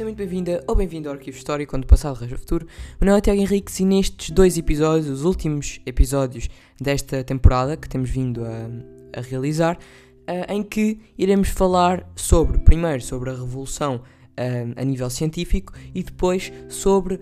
Seja muito bem-vinda ou bem-vindo ao Arquivo Histórico, quando o passado rege o futuro. Meu nome é Tiago Henrique e nestes dois episódios, os últimos episódios desta temporada que temos vindo a, a realizar, uh, em que iremos falar sobre, primeiro, sobre a Revolução um, a nível científico e depois sobre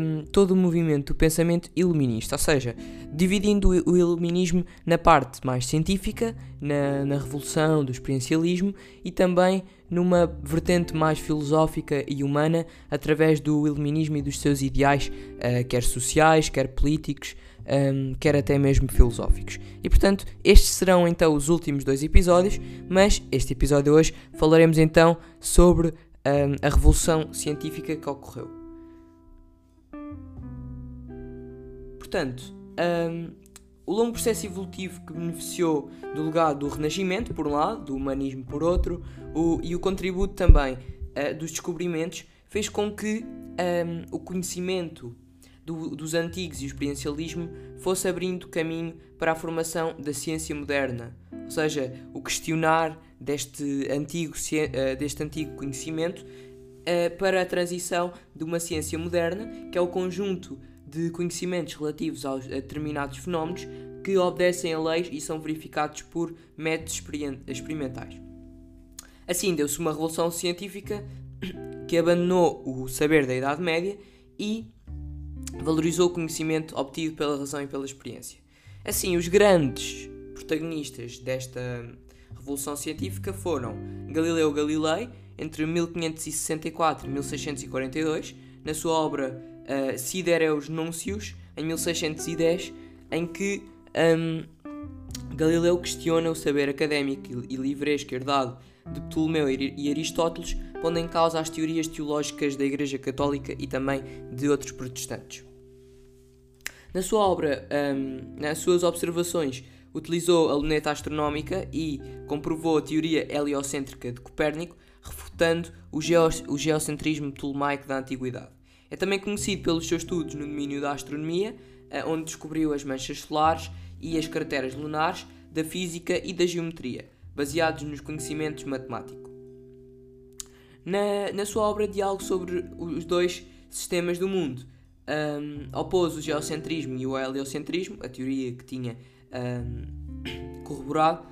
um, todo o movimento do pensamento iluminista, ou seja, dividindo o iluminismo na parte mais científica, na, na revolução do experiencialismo e também numa vertente mais filosófica e humana através do iluminismo e dos seus ideais, uh, quer sociais, quer políticos. Um, quer até mesmo filosóficos. E portanto, estes serão então os últimos dois episódios, mas este episódio hoje falaremos então sobre um, a revolução científica que ocorreu. Portanto, um, o longo processo evolutivo que beneficiou do legado do Renascimento, por um lado, do humanismo, por outro, o, e o contributo também uh, dos descobrimentos, fez com que um, o conhecimento do, dos antigos e o experiencialismo fosse abrindo caminho para a formação da ciência moderna, ou seja, o questionar deste antigo, uh, deste antigo conhecimento uh, para a transição de uma ciência moderna, que é o conjunto de conhecimentos relativos aos, a determinados fenómenos que obedecem a leis e são verificados por métodos experimentais. Assim, deu-se uma revolução científica que abandonou o saber da Idade Média e valorizou o conhecimento obtido pela razão e pela experiência. Assim, os grandes protagonistas desta Revolução Científica foram Galileu Galilei, entre 1564 e 1642, na sua obra uh, Sidereus Nuncius, em 1610, em que um, Galileu questiona o saber académico e livresco herdado de Ptolomeu e Aristóteles, pondo em causa as teorias teológicas da Igreja Católica e também de outros protestantes. Na sua obra, um, nas suas observações utilizou a luneta astronómica e comprovou a teoria heliocêntrica de Copérnico, refutando o, o geocentrismo ptolomaico da Antiguidade. É também conhecido pelos seus estudos no domínio da astronomia, onde descobriu as manchas solares e as crateras lunares, da física e da geometria, baseados nos conhecimentos matemáticos. Na, na sua obra Diálogo sobre os dois sistemas do mundo, um, opôs o geocentrismo e o heliocentrismo, a teoria que tinha um, corroborado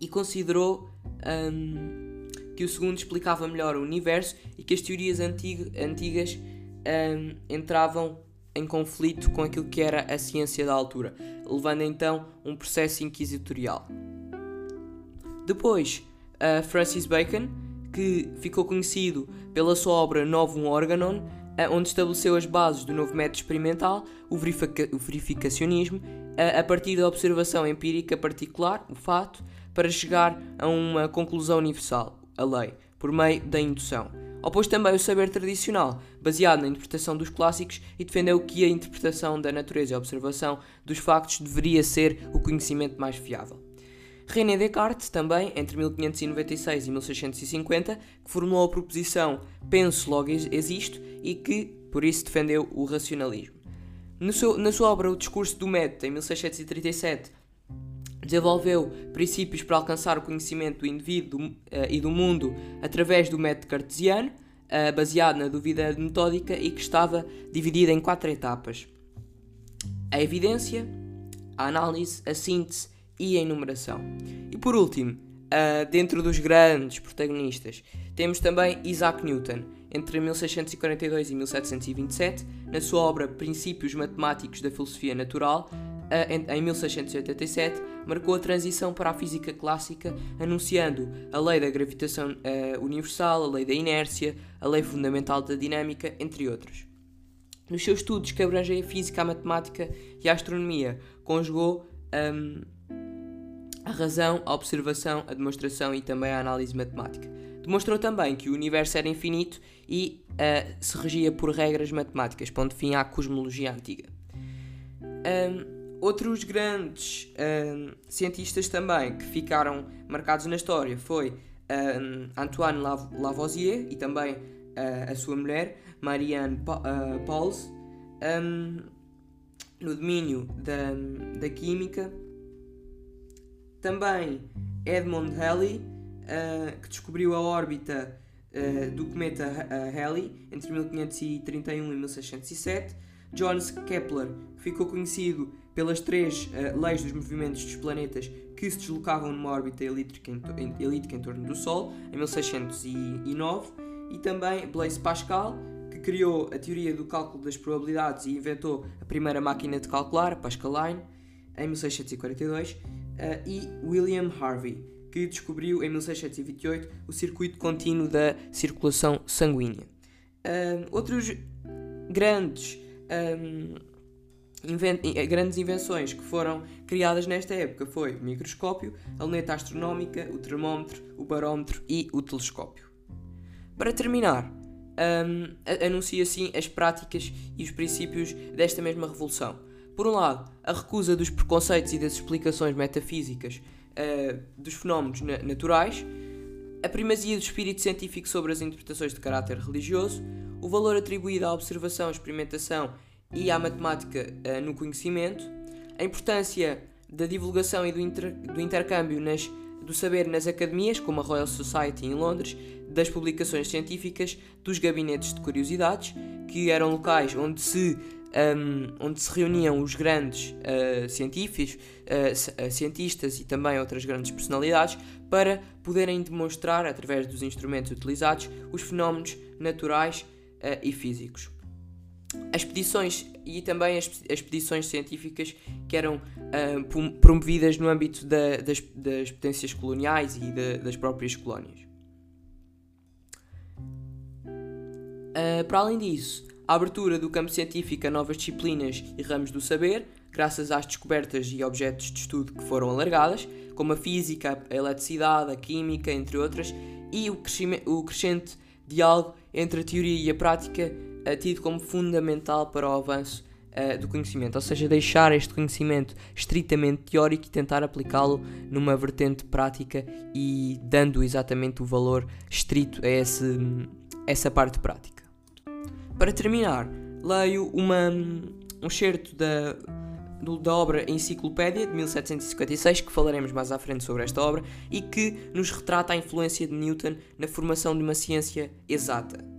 e considerou um, que o segundo explicava melhor o universo e que as teorias antigo, antigas entravam em conflito com aquilo que era a ciência da altura, levando então um processo inquisitorial. Depois, Francis Bacon, que ficou conhecido pela sua obra Novum Organon, onde estabeleceu as bases do novo método experimental, o, verifica o verificacionismo, a partir da observação empírica particular, o fato, para chegar a uma conclusão universal, a lei, por meio da indução. Opôs também o saber tradicional, baseado na interpretação dos clássicos, e defendeu que a interpretação da natureza e a observação dos factos deveria ser o conhecimento mais fiável. René Descartes, também, entre 1596 e 1650, que formulou a proposição penso, logo existo e que, por isso, defendeu o racionalismo. Seu, na sua obra O Discurso do Método, em 1637, desenvolveu princípios para alcançar o conhecimento do indivíduo uh, e do mundo através do método cartesiano, uh, baseado na dúvida metódica e que estava dividida em quatro etapas: a evidência, a análise, a síntese e a enumeração. E por último, uh, dentro dos grandes protagonistas, temos também Isaac Newton, entre 1642 e 1727, na sua obra Princípios Matemáticos da Filosofia Natural, em 1687, marcou a transição para a física clássica, anunciando a lei da gravitação uh, universal, a lei da inércia, a lei fundamental da dinâmica, entre outros. Nos seus estudos que abrangem a física, a matemática e a astronomia, conjugou um, a razão, a observação, a demonstração e também a análise matemática. Demonstrou também que o universo era infinito e uh, se regia por regras matemáticas, pondo fim à cosmologia antiga. Um, outros grandes um, cientistas também que ficaram marcados na história foi um, Antoine Lavoisier e também uh, a sua mulher, Marianne pa uh, Pauls, no domínio da, da química também Edmund Halley, uh, que descobriu a órbita do cometa Halley entre 1531 e 1607. Johannes Kepler ficou conhecido pelas três uh, leis dos movimentos dos planetas que se deslocavam numa órbita elíptica em, elíptica em torno do Sol, em 1609, e também Blaise Pascal, que criou a teoria do cálculo das probabilidades e inventou a primeira máquina de calcular, a Pascaline, em 1642, uh, eh, e William Harvey, que descobriu em 1628 o circuito contínuo da circulação sanguínea. Uh, outros grandes eh, grandes invenções que foram criadas nesta época foi o microscópio, a luneta astronómica, o termómetro, o barómetro e o telescópio. Para terminar, um, anuncia assim as práticas e os princípios desta mesma revolução. Por um lado, a recusa dos preconceitos e das explicações metafísicas uh, dos fenómenos na naturais, a primazia do espírito científico sobre as interpretações de caráter religioso, o valor atribuído à observação, experimentação e à matemática uh, no conhecimento, a importância da divulgação e do, inter, do intercâmbio nas, do saber nas academias, como a Royal Society em Londres, das publicações científicas, dos gabinetes de curiosidades, que eram locais onde se, um, onde se reuniam os grandes uh, científicos, uh, cientistas e também outras grandes personalidades, para poderem demonstrar, através dos instrumentos utilizados, os fenómenos naturais e físicos as expedições e também as, expedições científicas que eram uh, promovidas no âmbito da, das, das, potências coloniais e das próprias colónias. Uh, para além disso, a abertura do campo científico a novas disciplinas e ramos do saber, graças às descobertas e objetos de estudo que foram alargadas, como a física, a eletricidade, a química, entre outras, e o, o crescente diálogo entre a teoria e a prática é tido como fundamental para o avanço uh, do conhecimento, ou seja, deixar este conhecimento estritamente teórico e tentar aplicá-lo numa vertente prática e dando exatamente o valor estrito a esse, essa parte prática. Para terminar, leio uma, um excerto da, da obra Enciclopédia de 1756, que falaremos mais à frente sobre esta obra, e que nos retrata a influência de Newton na formação de uma ciência exata.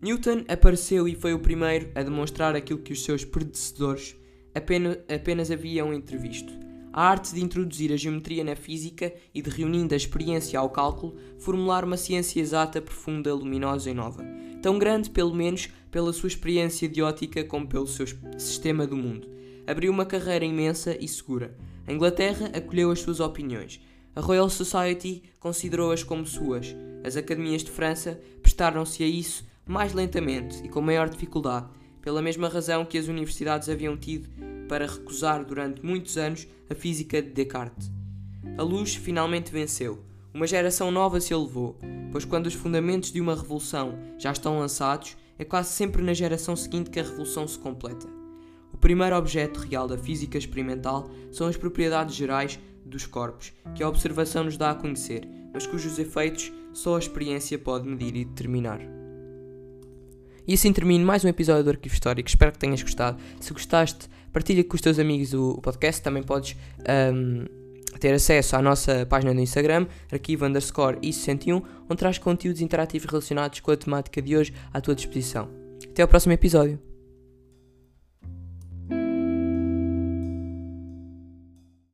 Newton apareceu e foi o primeiro a demonstrar aquilo que os seus predecessores apenas, apenas haviam entrevisto. A arte de introduzir a geometria na física e de, reunindo a experiência ao cálculo, formular uma ciência exata, profunda, luminosa e nova. Tão grande, pelo menos, pela sua experiência idiótica como pelo seu sistema do mundo. Abriu uma carreira imensa e segura. A Inglaterra acolheu as suas opiniões. A Royal Society considerou-as como suas. As academias de França prestaram-se a isso mais lentamente e com maior dificuldade, pela mesma razão que as universidades haviam tido para recusar durante muitos anos a física de Descartes. A luz finalmente venceu. Uma geração nova se elevou, pois quando os fundamentos de uma revolução já estão lançados, é quase sempre na geração seguinte que a revolução se completa. O primeiro objeto real da física experimental são as propriedades gerais dos corpos, que a observação nos dá a conhecer, mas cujos efeitos só a experiência pode medir e determinar. E assim termino mais um episódio do Arquivo Histórico. Espero que tenhas gostado. Se gostaste, partilha com os teus amigos o, o podcast. Também podes um, ter acesso à nossa página no Instagram, arquivo underscore i61, onde traz conteúdos interativos relacionados com a temática de hoje à tua disposição. Até ao próximo episódio.